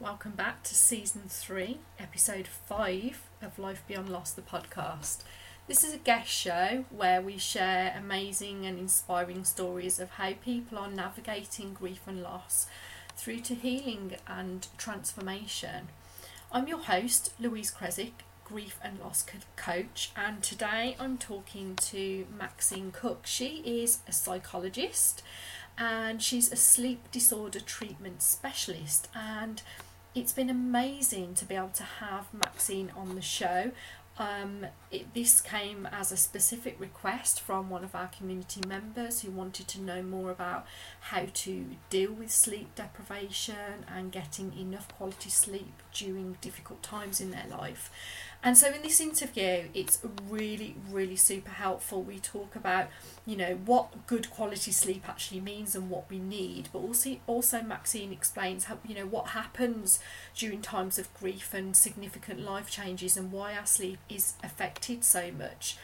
Welcome back to season three, episode five of Life Beyond Loss, the podcast. This is a guest show where we share amazing and inspiring stories of how people are navigating grief and loss through to healing and transformation. I'm your host, Louise Creswick, grief and loss coach, and today I'm talking to Maxine Cook. She is a psychologist and she's a sleep disorder treatment specialist and it's been amazing to be able to have Maxine on the show. Um, it, this came as a specific request from one of our community members who wanted to know more about how to deal with sleep deprivation and getting enough quality sleep during difficult times in their life. And so in this interview, it's really, really super helpful. We talk about, you know, what good quality sleep actually means and what we need, but also also Maxine explains how you know what happens during times of grief and significant life changes and why our sleep is affected so much.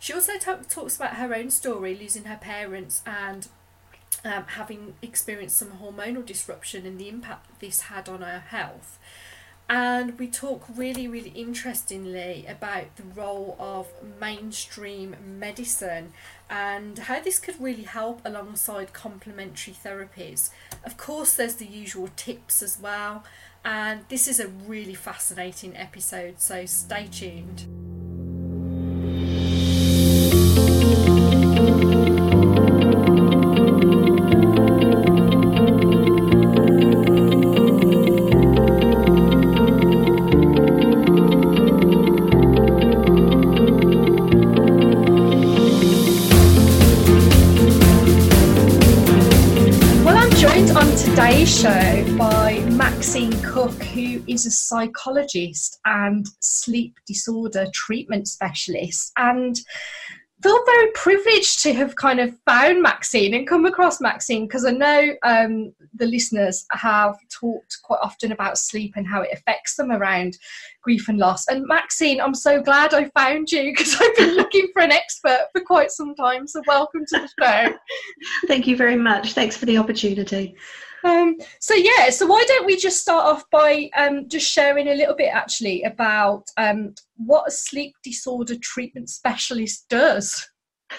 She also talk, talks about her own story, losing her parents and um, having experienced some hormonal disruption and the impact this had on her health and we talk really, really interestingly about the role of mainstream medicine and how this could really help alongside complementary therapies. Of course, there's the usual tips as well, and this is a really fascinating episode, so stay tuned. Show by Maxine Cook, who is a psychologist and sleep disorder treatment specialist. And feel very privileged to have kind of found Maxine and come across Maxine because I know um, the listeners have talked quite often about sleep and how it affects them around grief and loss. And Maxine, I'm so glad I found you because I've been looking for an expert for quite some time. So welcome to the show. Thank you very much. Thanks for the opportunity. Um, so yeah, so why don't we just start off by um, just sharing a little bit actually about um, what a sleep disorder treatment specialist does?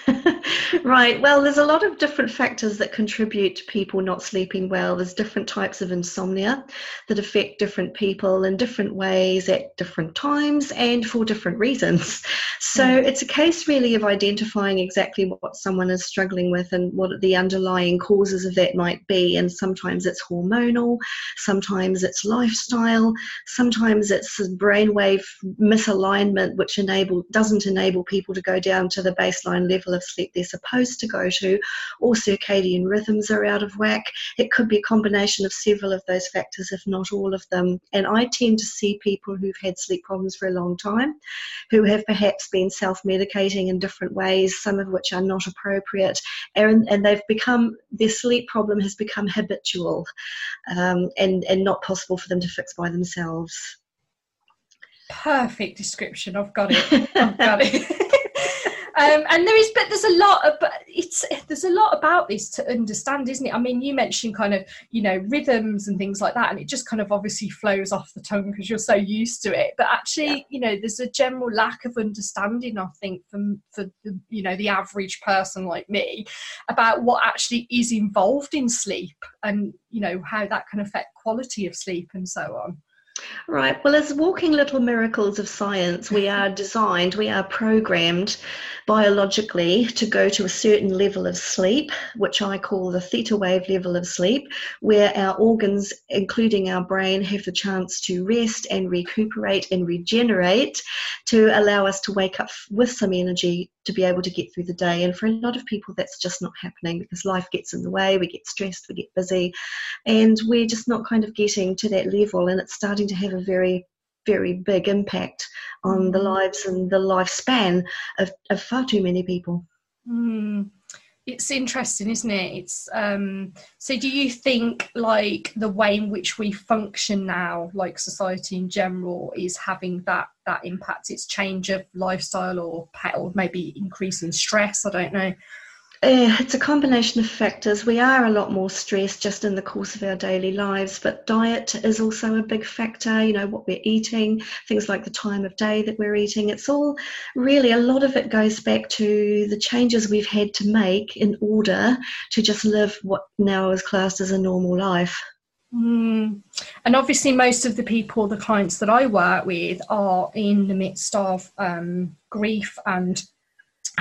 right. Well, there's a lot of different factors that contribute to people not sleeping well. There's different types of insomnia that affect different people in different ways at different times and for different reasons. So mm. it's a case really of identifying exactly what someone is struggling with and what the underlying causes of that might be. And sometimes it's hormonal, sometimes it's lifestyle, sometimes it's brainwave misalignment, which enable doesn't enable people to go down to the baseline level level of sleep they're supposed to go to, or circadian rhythms are out of whack. It could be a combination of several of those factors, if not all of them. And I tend to see people who've had sleep problems for a long time, who have perhaps been self medicating in different ways, some of which are not appropriate, and, and they've become, their sleep problem has become habitual um, and, and not possible for them to fix by themselves perfect description. I've got it. I've got it. Um, and there is, but there's a lot of, but it's there's a lot about this to understand, isn't it? I mean, you mentioned kind of, you know, rhythms and things like that, and it just kind of obviously flows off the tongue because you're so used to it. But actually, yeah. you know, there's a general lack of understanding, I think, from for the, you know the average person like me about what actually is involved in sleep and you know how that can affect quality of sleep and so on. Right. Well, as walking little miracles of science, we are designed, we are programmed biologically to go to a certain level of sleep, which I call the theta wave level of sleep, where our organs, including our brain, have the chance to rest and recuperate and regenerate to allow us to wake up with some energy to be able to get through the day. And for a lot of people, that's just not happening because life gets in the way, we get stressed, we get busy, and we're just not kind of getting to that level. And it's starting to have a very very big impact on the mm. lives and the lifespan of, of far too many people. Mm. It's interesting, isn't it? It's um, so. Do you think like the way in which we function now, like society in general, is having that that impact? It's change of lifestyle, or or maybe increasing stress. I don't know. Uh, it's a combination of factors. We are a lot more stressed just in the course of our daily lives, but diet is also a big factor. You know, what we're eating, things like the time of day that we're eating. It's all really a lot of it goes back to the changes we've had to make in order to just live what now is classed as a normal life. Mm. And obviously, most of the people, the clients that I work with, are in the midst of um, grief and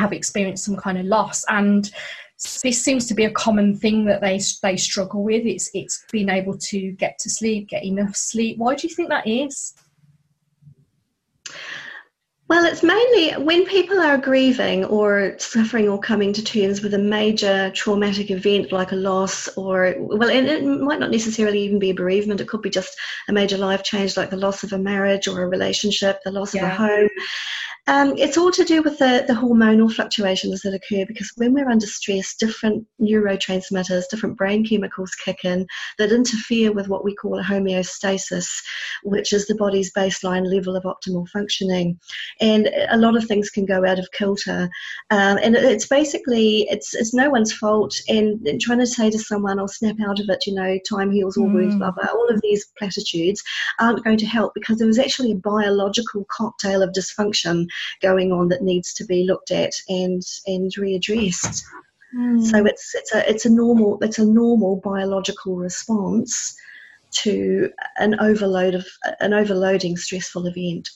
have experienced some kind of loss. And this seems to be a common thing that they they struggle with. It's it's being able to get to sleep get enough sleep. Why do you think that is? Well, it's mainly when people are grieving or suffering or coming to terms with a major traumatic event like a loss, or, well, and it might not necessarily even be a bereavement, it could be just a major life change like the loss of a marriage or a relationship, the loss yeah. of a home. Um, it's all to do with the, the hormonal fluctuations that occur because when we're under stress, different neurotransmitters, different brain chemicals kick in that interfere with what we call a homeostasis, which is the body's baseline level of optimal functioning. And a lot of things can go out of kilter. Um, and it's basically, it's, it's no one's fault. And, and, trying to say to someone, I'll snap out of it, you know, time heals all wounds, mm. blah, blah, all of these platitudes aren't going to help because there is actually a biological cocktail of dysfunction going on that needs to be looked at and and readdressed. Mm. So it's it's a it's a normal it's a normal biological response to an overload of an overloading stressful event.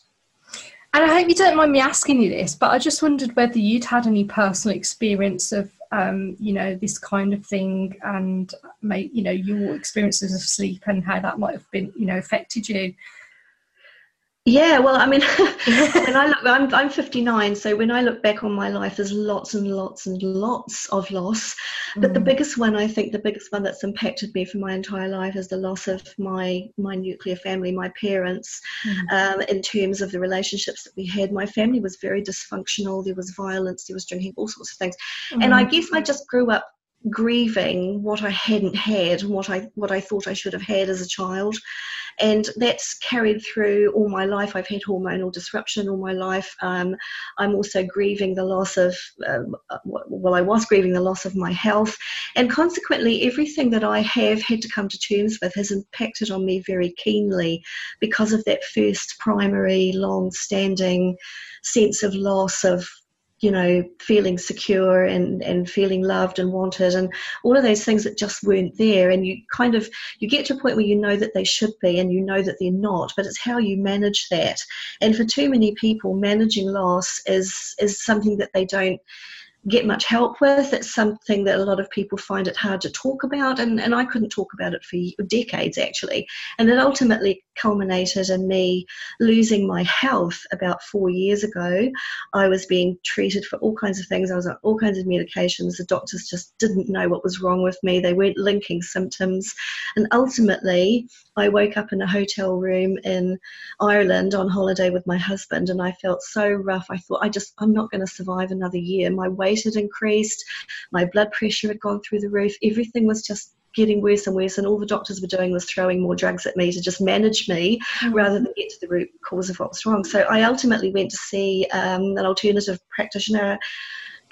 And I hope you don't mind me asking you this, but I just wondered whether you'd had any personal experience of, um, you know, this kind of thing, and may, you know, your experiences of sleep and how that might have been, you know, affected you. Yeah, well, I mean, when I look, I'm, I'm 59, so when I look back on my life, there's lots and lots and lots of loss. But mm. the biggest one, I think, the biggest one that's impacted me for my entire life is the loss of my my nuclear family, my parents. Mm. Um, in terms of the relationships that we had, my family was very dysfunctional. There was violence, there was drinking, all sorts of things. Mm. And I guess I just grew up grieving what I hadn't had and what I what I thought I should have had as a child and that's carried through all my life. I've had hormonal disruption all my life. Um, I'm also grieving the loss of, um, well, I was grieving the loss of my health, and consequently, everything that I have had to come to terms with has impacted on me very keenly because of that first primary, long standing sense of loss of you know, feeling secure and, and feeling loved and wanted and all of those things that just weren't there. And you kind of, you get to a point where you know that they should be and you know that they're not, but it's how you manage that. And for too many people, managing loss is, is something that they don't, get much help with. It's something that a lot of people find it hard to talk about, and, and I couldn't talk about it for decades actually. And it ultimately culminated in me losing my health about four years ago. I was being treated for all kinds of things, I was on all kinds of medications. The doctors just didn't know what was wrong with me, they weren't linking symptoms. And ultimately, I woke up in a hotel room in Ireland on holiday with my husband, and I felt so rough. I thought, I just, I'm not going to survive another year. My weight had increased, my blood pressure had gone through the roof, everything was just getting worse and worse, and all the doctors were doing was throwing more drugs at me to just manage me mm. rather than get to the root cause of what was wrong. So I ultimately went to see um, an alternative practitioner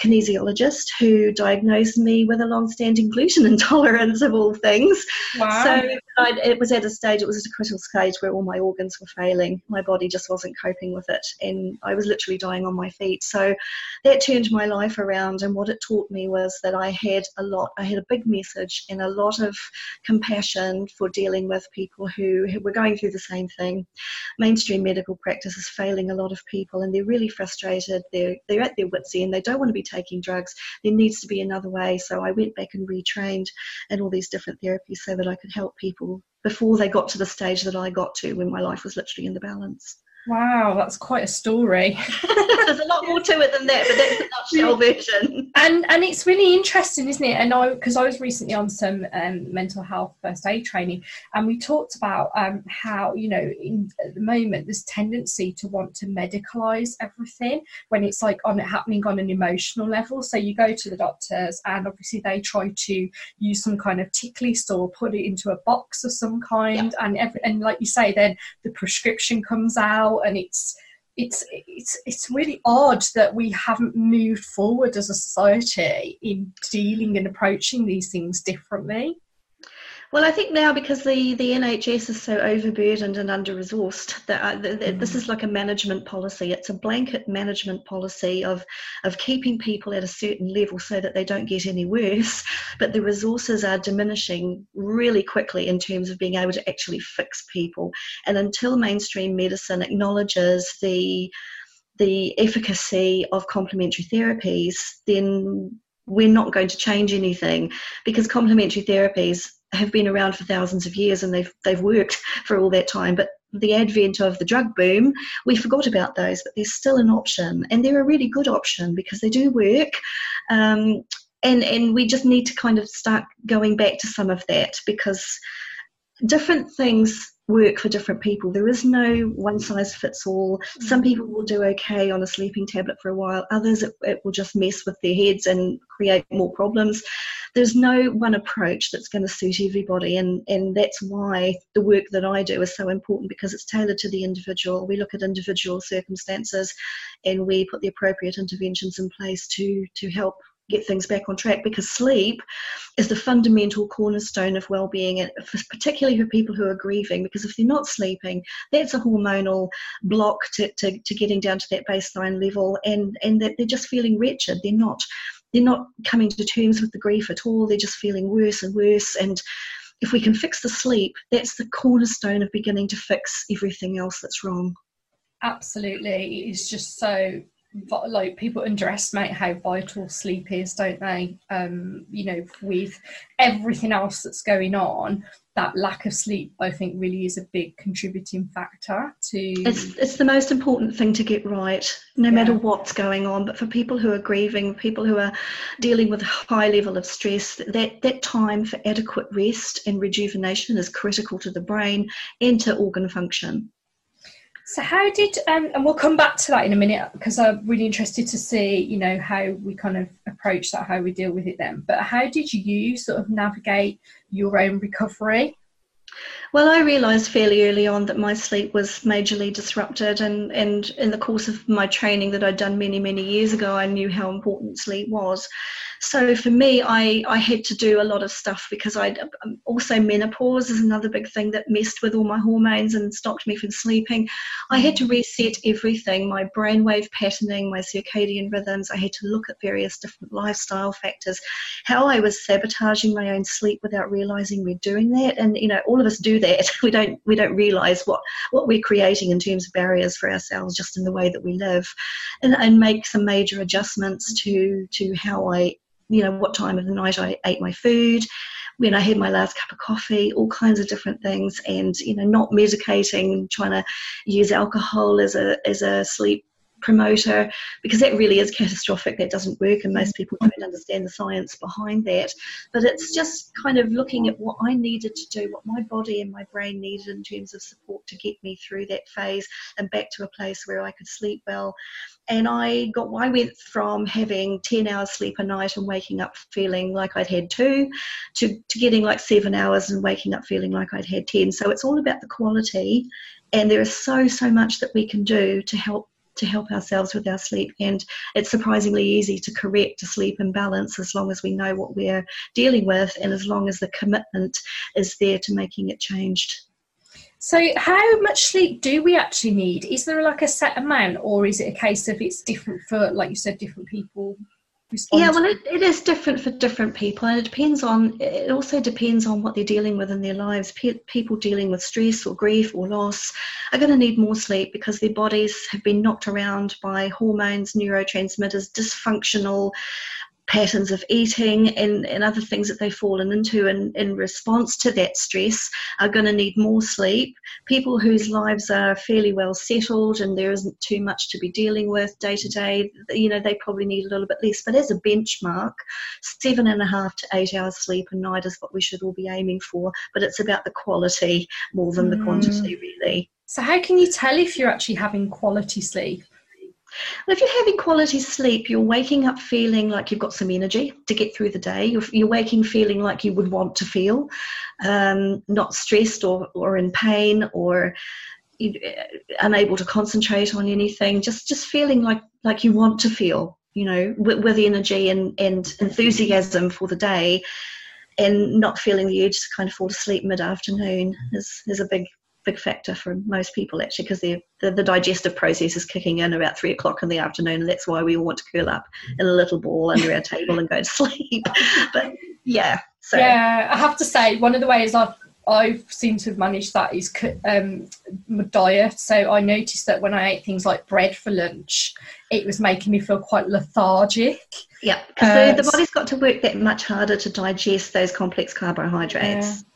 kinesiologist who diagnosed me with a long-standing gluten intolerance of all things. Wow. So I, it was at a stage, it was at a critical stage where all my organs were failing. My body just wasn't coping with it, and I was literally dying on my feet. So that turned my life around, and what it taught me was that I had a lot, I had a big message and a lot of compassion for dealing with people who, who were going through the same thing. Mainstream medical practice is failing a lot of people, and they're really frustrated. They're they're at their wits' end. They don't want to be taking drugs. There needs to be another way. So I went back and retrained and all these different therapies so that I could help people before they got to the stage that I got to when my life was literally in the balance. Wow, that's quite a story. There's a lot more to it than that, but that's a nutshell version. And and it's really interesting, isn't it? And I because I was recently on some um, mental health first aid training, and we talked about um, how you know in, at the moment there's tendency to want to medicalize everything when it's like on it happening on an emotional level. So you go to the doctors, and obviously they try to use some kind of tick list or put it into a box of some kind, yeah. and every, and like you say, then the prescription comes out and it's it's it's it's really odd that we haven't moved forward as a society in dealing and approaching these things differently. Well, I think now because the, the NHS is so overburdened and under resourced, that uh, mm. this is like a management policy. It's a blanket management policy of of keeping people at a certain level so that they don't get any worse. But the resources are diminishing really quickly in terms of being able to actually fix people. And until mainstream medicine acknowledges the the efficacy of complementary therapies, then we're not going to change anything because complementary therapies have been around for thousands of years and they've they've worked for all that time. But the advent of the drug boom, we forgot about those, but they're still an option, and they're a really good option because they do work. Um, and and we just need to kind of start going back to some of that because different things work for different people. There is no one size fits all. Some mm. people will do okay on a sleeping tablet for a while, others, it, it, will just mess with their heads and create more problems. There's no one approach that's going to suit everybody, and, and that's why the work that I do is so important because it's tailored to the individual. We look at individual circumstances and we put the appropriate interventions in place to, to help get things back on track because sleep is the fundamental cornerstone of well-being and particularly for people who are grieving because if they're not sleeping that's a hormonal block to, to, to getting down to that baseline level and and that they're just feeling wretched. They're not they're not coming to terms with the grief at all. They're just feeling worse and worse and if we can fix the sleep that's the cornerstone of beginning to fix everything else that's wrong. Absolutely. It's just so like people underestimate how vital sleep is, don't they? Um, you know, with everything else that's going on, that lack of sleep, I think, really is a big contributing factor to. It's it's the most important thing to get right, no yeah. matter what's going on. But for people who are grieving, people who are dealing with a high level of stress, that that time for adequate rest and rejuvenation is critical to the brain and to organ function. So how did um, and we'll come back to that in a minute because I'm really interested to see you know how we kind of approach that, how we deal with it then. But how did you sort of navigate your own recovery? Well, I realised fairly early on that my sleep was majorly disrupted, and, and in the course of my training that I'd done many, many years ago, I knew how important sleep was. So for me, I, I had to do a lot of stuff because I um, also menopause is another big thing that messed with all my hormones and stopped me from sleeping. I had to reset everything my brainwave patterning, my circadian rhythms. I had to look at various different lifestyle factors, how I was sabotaging my own sleep without realizing we're doing that. And you know, all of us do that. We don't we don't realize what what we're creating in terms of barriers for ourselves just in the way that we live, and, and make some major adjustments to to how I you know, what time of the night I ate my food, when I had my last cup of coffee, all kinds of different things, and you know, not medicating, trying to use alcohol as a as a sleep promoter because that really is catastrophic. That doesn't work and most people mm-hmm. don't understand the science behind that. But it's just kind of looking at what i needed to do what my body and my brain needed in terms of support to get me through that phase and back to a place where i could sleep well. And I got I went from having 10 hours sleep a night and waking up feeling like I'd had two to, to getting like seven hours and waking up feeling like I'd had 10 so it's all about the quality and there is so so much that we can do to help to help ourselves with our sleep and it's surprisingly easy to correct a sleep imbalance as long as we know what we're dealing with and as long as the commitment is there to making it changed so, how much sleep do we actually need? Is there like a set amount, or is it a case of it's different for, like you said, different people? Yeah, well, it, it is different for different people, and it depends on. It also depends on what they're dealing with in their lives. Pe- people dealing with stress or grief or loss are going to need more sleep because their bodies have been knocked around by hormones, neurotransmitters, dysfunctional patterns of eating and, and other things that they've fallen into in, in response to that stress are going to need more sleep. People whose lives are fairly well settled and there isn't too much to be dealing with day to day, you know, they probably need a little bit less. But as a benchmark, seven and a half to eight hours sleep a night is what we should all be aiming for. But it's about the quality more than the mm. quantity, really. So, how can you tell if you're actually having quality sleep? Well, if you're having quality sleep, you're waking up feeling like you've got some energy to get through the day. You're, you're waking feeling like you would want to feel, um, not stressed or, or in pain or uh, unable to concentrate on anything, just just feeling like like you want to feel, you know, with, with energy and, and enthusiasm for the day, and not feeling the urge to kind of fall asleep mid afternoon is is a big big factor for most people actually because the, the digestive process is kicking in about three o'clock in the afternoon and that's why we all want to curl up in a little ball under our table and go to sleep but yeah so yeah i have to say one of the ways i've I've seemed to have managed that is um, my diet. So I noticed that when I ate things like bread for lunch, it was making me feel quite lethargic. Yeah, because uh, the, the, body's got to work that much harder to digest those complex carbohydrates. Yeah.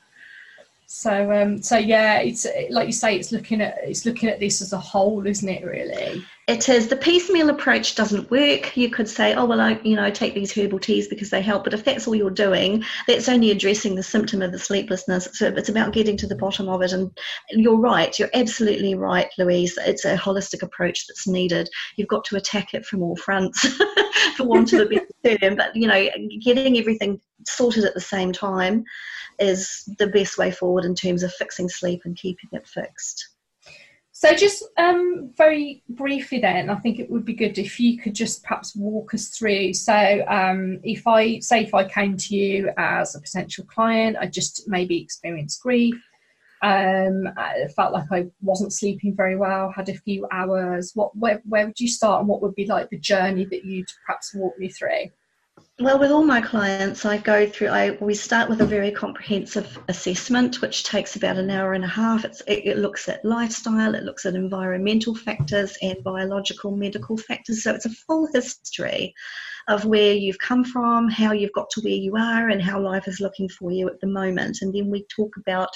So, um, so yeah, it's like you say, it's looking at it's looking at this as a whole, isn't it? Really, it is. The piecemeal approach doesn't work. You could say, oh well, I you know I take these herbal teas because they help, but if that's all you're doing, that's only addressing the symptom of the sleeplessness. So it's about getting to the bottom of it. And you're right. You're absolutely right, Louise. It's a holistic approach that's needed. You've got to attack it from all fronts, for want of a better term. But you know, getting everything sorted at the same time is the best way forward in terms of fixing sleep and keeping it fixed. So, just um, very briefly, then, I think it would be good if you could just perhaps walk us through. So, um, if I say if I came to you as a potential client, I just maybe experienced grief, um, I felt like I wasn't sleeping very well, had a few hours. What, where, where would you start, and what would be like the journey that you'd perhaps walk me through? Well, with all my clients, I go through. I we start with a very comprehensive assessment, which takes about an hour and a half. It, it, looks at lifestyle, it looks at environmental factors and biological medical factors. So it's a full history of where you've come from, how you've got to where you are, and how life is looking for you at the moment. And then we talk about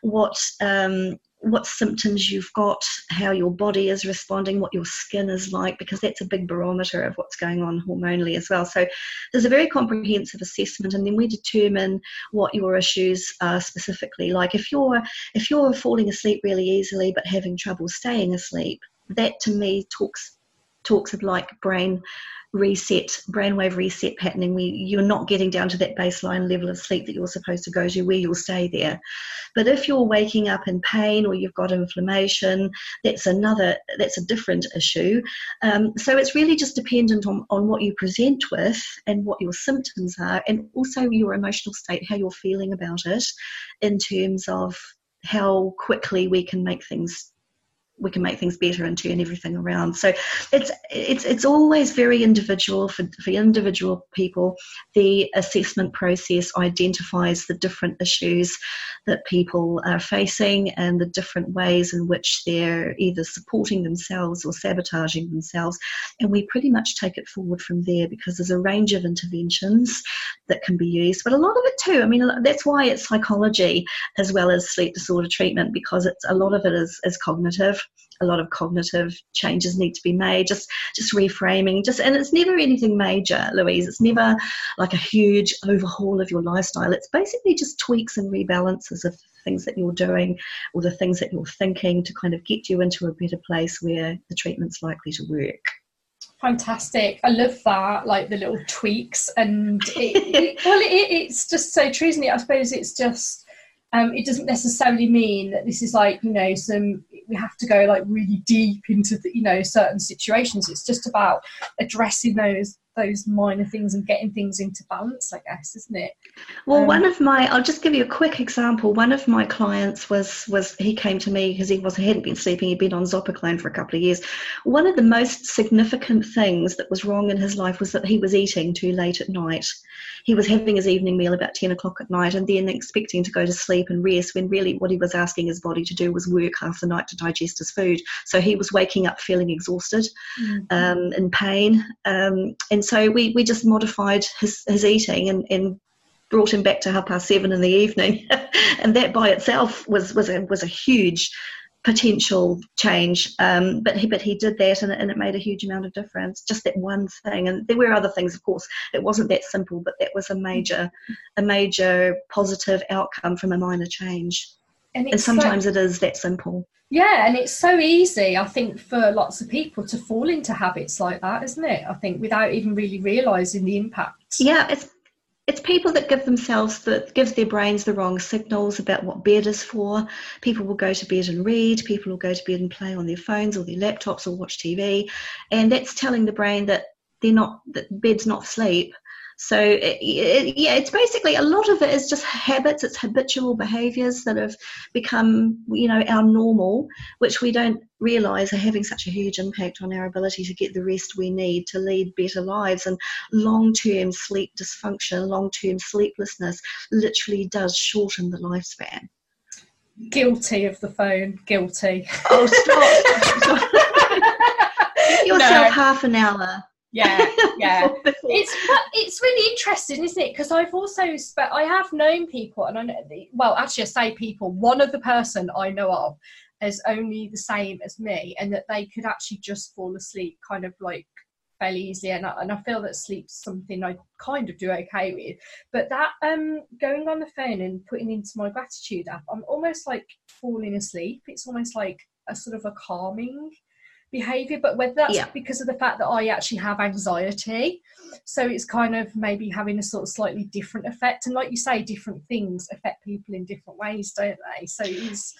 what um, what symptoms you've got, how your body is responding, what your skin is like, because that's a big barometer of what's going on hormonally as well. So there's a very comprehensive assessment, and then we determine what your issues are specifically. Like if you're if you're falling asleep really easily but having trouble staying asleep, that to me talks talks of like brain reset, brainwave reset patterning, where you're not getting down to that baseline level of sleep that you're supposed to go to, where you'll stay there. But if you're waking up in pain or you've got inflammation, that's another, that's a different issue. Um, so it's really just dependent on, on what you present with and what your symptoms are, and also your emotional state, how you're feeling about it, in terms of how quickly we can make things we can make things better and turn everything around. So it's it's it's always very individual for, for individual people. The assessment process identifies the different issues that people are facing and the different ways in which they're either supporting themselves or sabotaging themselves. And we pretty much take it forward from there because there's a range of interventions that can be used, but a lot of it too. I mean, that's why it's psychology as well as sleep disorder treatment because it's a lot of it is, is cognitive a lot of cognitive changes need to be made just just reframing just and it's never anything major louise. It's never like a huge overhaul of your lifestyle. It's basically just tweaks and rebalances of things that you're doing or the things that you're thinking to kind of get you into a better place where the treatment's likely to work. Fantastic. I love that like the little tweaks and it, it, well it, it's just so true isn't it? I suppose it's just um, it doesn't necessarily mean that this is like you know some we have to go like really deep into the, you know certain situations. It's just about addressing those those minor things and getting things into balance i guess isn't it well um, one of my i'll just give you a quick example one of my clients was was he came to me because he was he hadn't been sleeping he'd been on zopiclone for a couple of years one of the most significant things that was wrong in his life was that he was eating too late at night he was having his evening meal about 10 o'clock at night and then expecting to go to sleep and rest when really what he was asking his body to do was work half the night to digest his food. So he was waking up feeling exhausted, mm-hmm. um, in pain. Um, and so we, we just modified his, his eating and, and brought him back to half past seven in the evening. and that by itself was, was, a, was a huge potential change. Um, but he but he did that, and, and it made a huge amount of difference. Just that one thing, and there were other things, of course. It wasn't that simple, but that was a major a major positive outcome from a minor change. And, and sometimes so, it is that simple. Yeah, and it's so easy, I think, for lots of people to fall into habits like that, isn't it? I think without even really realizing the impact. Yeah, it's it's people that give themselves that gives their brains the wrong signals about what bed is for people will go to bed and read people will go to bed and play on their phones or their laptops or watch tv and that's telling the brain that they're not that bed's not sleep so it, it, yeah, it's basically a lot of it is just habits. It's habitual behaviours that have become you know our normal, which we don't realise are having such a huge impact on our ability to get the rest we need to lead better lives. And long-term sleep dysfunction, long-term sleeplessness, literally does shorten the lifespan. Guilty of the phone. Guilty. Oh, stop! Give yourself no. half an hour yeah yeah. It's it's really interesting isn't it? Because i've also spe- i have known people and i know well actually i say people one of the person i know of is only the same as me and that they could actually just fall asleep kind of like fairly easily and I, and I feel that sleep's something I kind of do okay with. But that um going on the phone and putting into my gratitude app I'm almost like falling asleep. It's almost like a sort of a calming behavior but whether that's yeah. because of the fact that i actually have anxiety so it's kind of maybe having a sort of slightly different effect and like you say different things affect people in different ways don't they so it's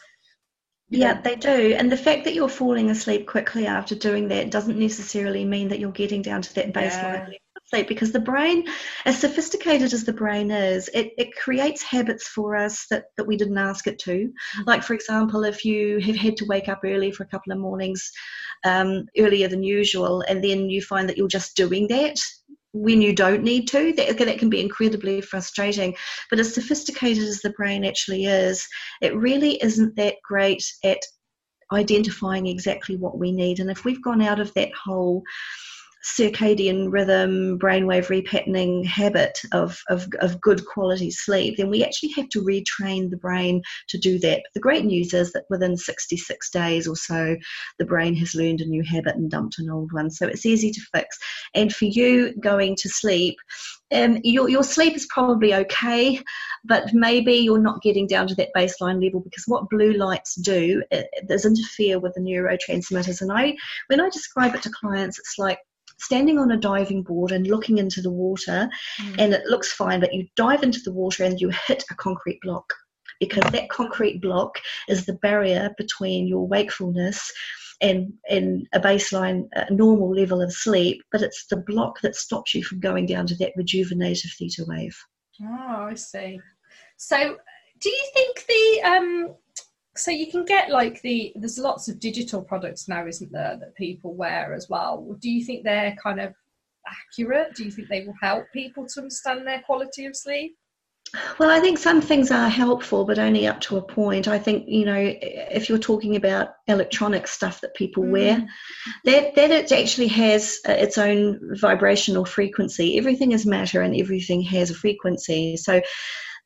yeah, they do. And the fact that you're falling asleep quickly after doing that doesn't necessarily mean that you're getting down to that baseline yeah. Sleep because the brain, as sophisticated as the brain is, it, it creates habits for us that, that we didn't ask it to. Mm-hmm. Like, for example, if you have had to wake up early for a couple of mornings um, earlier than usual, and then you find that you're just doing that when you don't need to. That, that can be incredibly frustrating. But as sophisticated as the brain actually is, it really isn't that great at identifying exactly what we need. And if we've gone out of that whole circadian rhythm, brainwave repatterning habit of, of, of good quality sleep, then we actually have to retrain the brain to do that. But the great news is that within 66 days or so, the brain has learned a new habit and dumped an old one. So it's easy to fix. And for you going to sleep, um, your, your sleep is probably okay, but maybe you're not getting down to that baseline level because what blue lights do is interfere with the neurotransmitters. And I, when I describe it to clients, it's like standing on a diving board and looking into the water mm. and it looks fine, but you dive into the water and you hit a concrete block because that concrete block is the barrier between your wakefulness and, and a baseline normal level of sleep, but it's the block that stops you from going down to that rejuvenative theta wave. Oh, I see. So, do you think the um, so you can get like the there's lots of digital products now isn't there that people wear as well do you think they're kind of accurate do you think they will help people to understand their quality of sleep well, I think some things are helpful, but only up to a point. I think you know if you're talking about electronic stuff that people mm. wear, that that it actually has uh, its own vibrational frequency. Everything is matter, and everything has a frequency. So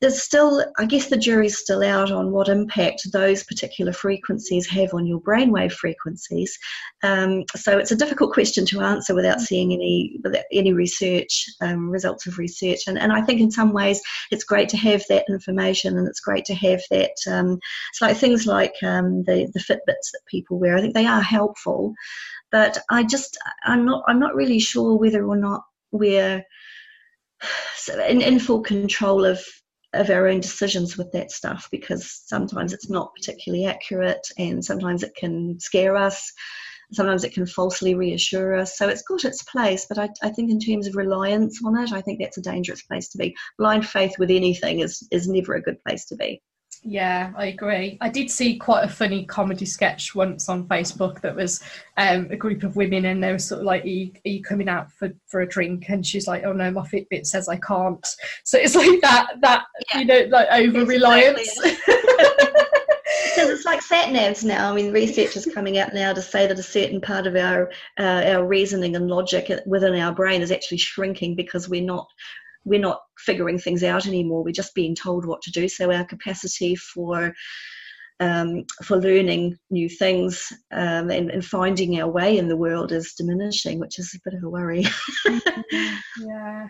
there's still, I guess the jury's still out on what impact those particular frequencies have on your brainwave frequencies. Um, so it's a difficult question to answer without seeing any any research um, results of research. And, and I think in some ways it's great to have that information, and it's great to have that. Um, it's like things like um, the the Fitbits that people wear. I think they are helpful, but I just I'm not I'm not really sure whether or not we're in, in full control of of our own decisions with that stuff because sometimes it's not particularly accurate and sometimes it can scare us. Sometimes it can falsely reassure us. So it's got its place but I, I think in terms of reliance on it i think that's a dangerous place to be. Blind faith with anything is is never a good place to be yeah, I agree. I did see quite a funny comedy sketch once on Facebook that was um, a group of women and they were sort of like, are you, are you, coming out for, for a drink? And she's like, oh no, my Fitbit says I can't. So it's like that, that yeah. you know, like over reliance. because it's like sat navs now. I mean, research is coming out now to say that a certain part of our uh, our reasoning and logic within our brain is actually shrinking because we're not we're not figuring things out anymore. We're just being told what to do. So our capacity for um, for learning new things um, and, and, finding our way in the world is diminishing, which is a bit of a worry. yeah.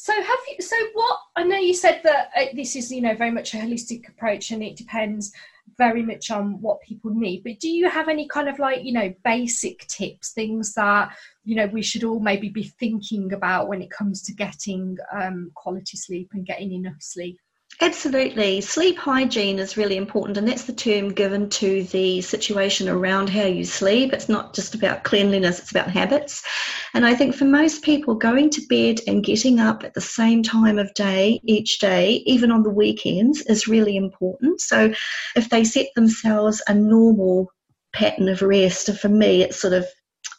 So have you? So what? I know you said that uh, this is you know very much a holistic approach, and it depends very much on what people need. But do you have any kind of like you know basic tips, things that you know we should all maybe be thinking about when it comes to getting um, quality sleep and getting enough sleep? Absolutely. Sleep hygiene is really important, and that's the term given to the situation around how you sleep. It's not just about cleanliness, it's about habits. And I think for most people, going to bed and getting up at the same time of day each day, even on the weekends, is really important. So if they set themselves a normal pattern of rest, for me, it's sort of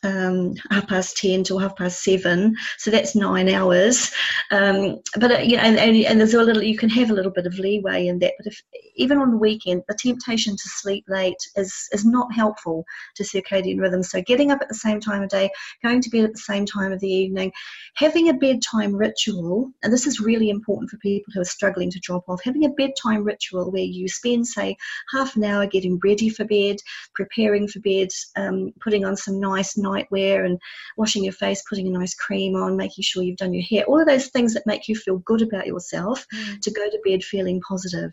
um, half past 10 till half past 7 so that's nine hours. Um, but uh, you know and, and, and, there's a little you can have a little bit of leeway in that. But if even on the weekend the temptation to sleep late is is not helpful to circadian rhythm. So getting up at the same time of day going to bed at the same time of the evening having a bedtime ritual and this is really important for people who are struggling to drop off having a bedtime ritual where you spend say half an hour getting ready for bed preparing for bed um, putting on some nice nightwear and washing your face, putting a nice cream on, making sure you've done your hair, all of those things that make you feel good about yourself mm. to go to bed feeling positive.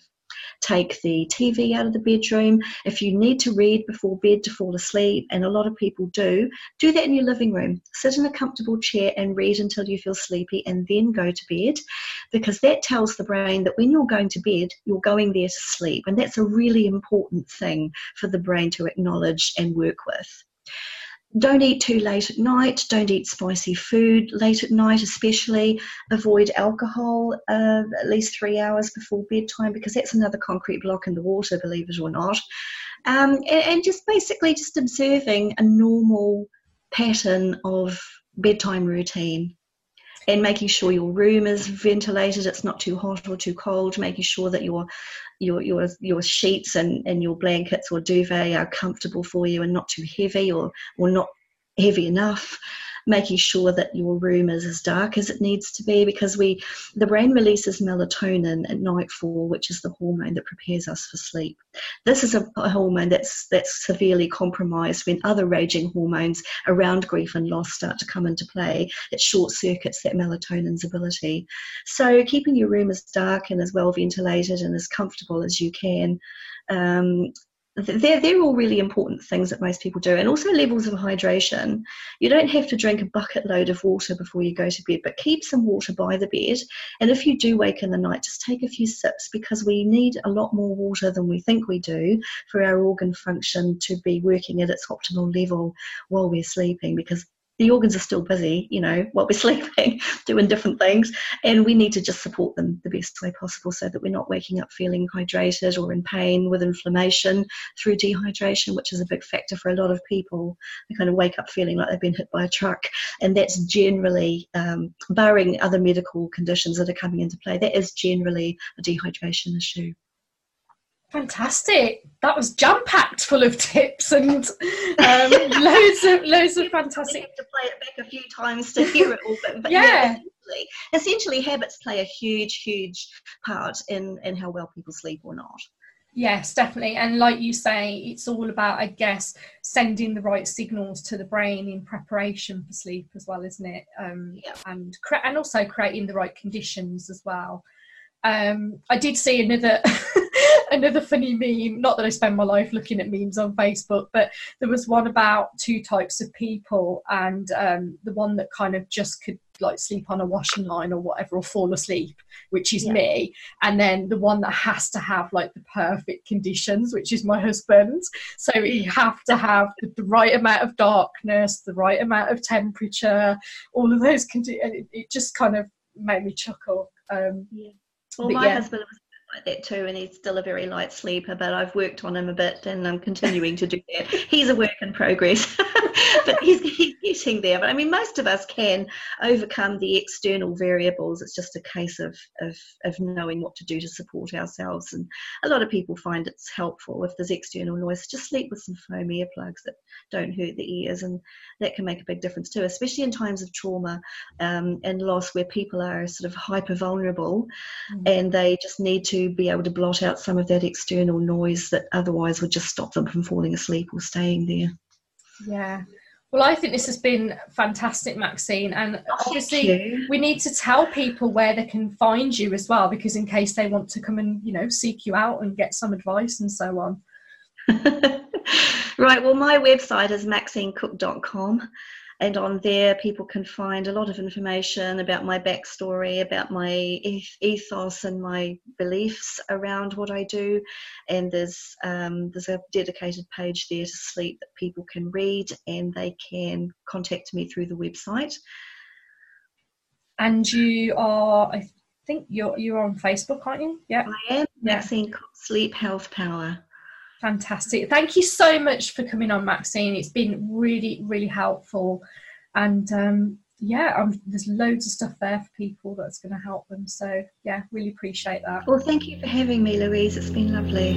Take the TV out of the bedroom. If you need to read before bed to fall asleep, and a lot of people do, do that in your living room. Sit in a comfortable chair and read until you feel sleepy and then go to bed because that tells the brain that when you're going to bed, you're going there to sleep. And that's a really important thing for the brain to acknowledge and work with don't eat too late at night. Don't eat spicy food late at night, especially. Avoid alcohol uh, at least three hours before bedtime because that's another concrete block in the water, believe it or not. Um, and, and just basically just observing a normal pattern of bedtime routine and making sure your room is ventilated it's not too hot or too cold making sure that your your your your sheets and, and your blankets or duvet are comfortable for you and not too heavy or or not heavy enough making sure that your room is as dark as it needs to be because we the brain releases melatonin at nightfall which is the hormone that prepares us for sleep. This is a, hormone that's that's severely compromised when other raging hormones around grief and loss start to come into play it short circuits that melatonin's ability. So keeping your room as dark and as well ventilated and as comfortable as you can um, they're, they're all really important things that most people do. And also levels of hydration. You don't have to drink a bucket load of water before you go to bed, but keep some water by the bed. And if you do wake in the night, just take a few sips because we need a lot more water than we think we do for our organ function to be working at its optimal level while we're sleeping because the organs are still busy, you know, while we're sleeping, doing different things, and we need to just support them the best way possible so that we're not waking up feeling hydrated or in pain with inflammation through dehydration, which is a big factor for a lot of people. They kind of wake up feeling like they've been hit by a truck, and that's generally, um, barring other medical conditions that are coming into play, that is generally a dehydration issue. Fantastic! That was jam packed full of tips and um, loads of loads of fantastic. have to play it back a few times to hear it all, but, but yeah. yeah essentially, essentially, habits play a huge, huge part in in how well people sleep or not. Yes, definitely. And like you say, it's all about, I guess, sending the right signals to the brain in preparation for sleep as well, isn't it? Um, yeah. And cre- and also creating the right conditions as well. Um, I did see another another funny meme. Not that I spend my life looking at memes on Facebook, but there was one about two types of people, and um, the one that kind of just could like sleep on a washing line or whatever, or fall asleep, which is yeah. me, and then the one that has to have like the perfect conditions, which is my husband. So you have to have the, the right amount of darkness, the right amount of temperature, all of those conditions. It, it, just kind of made me chuckle. Um, yeah. Well, my yeah. husband was like that too, and he's still a very light sleeper. But I've worked on him a bit, and I'm continuing to do that. He's a work in progress, but he's, he's getting there. But I mean, most of us can overcome the external variables. It's just a case of, of of knowing what to do to support ourselves. And a lot of people find it's helpful if there's external noise. Just sleep with some foam earplugs that don't hurt the ears, and that can make a big difference too, especially in times of trauma um, and loss where people are sort of hyper vulnerable, mm. and they just need to to be able to blot out some of that external noise that otherwise would just stop them from falling asleep or staying there. Yeah. Well, I think this has been fantastic, Maxine, and oh, obviously we need to tell people where they can find you as well, because in case they want to come and you know seek you out and get some advice and so on. right. Well, my website is maxinecook.com and on there people can find a lot of information about my backstory about my ethos and my beliefs around what i do. And there's um, there's a dedicated page there to sleep that people can read and they can contact me through the website. And you are i think you're you're on facebook aren't you? Yeah. I am. Maxine yeah. sleep health power Fantastic. Thank you so much for coming on, Maxine. It's been really, really helpful. And um, yeah, um, there's loads of stuff there for people that's going to help them. So yeah, really appreciate that. Well, thank you for having me, Louise. It's been lovely.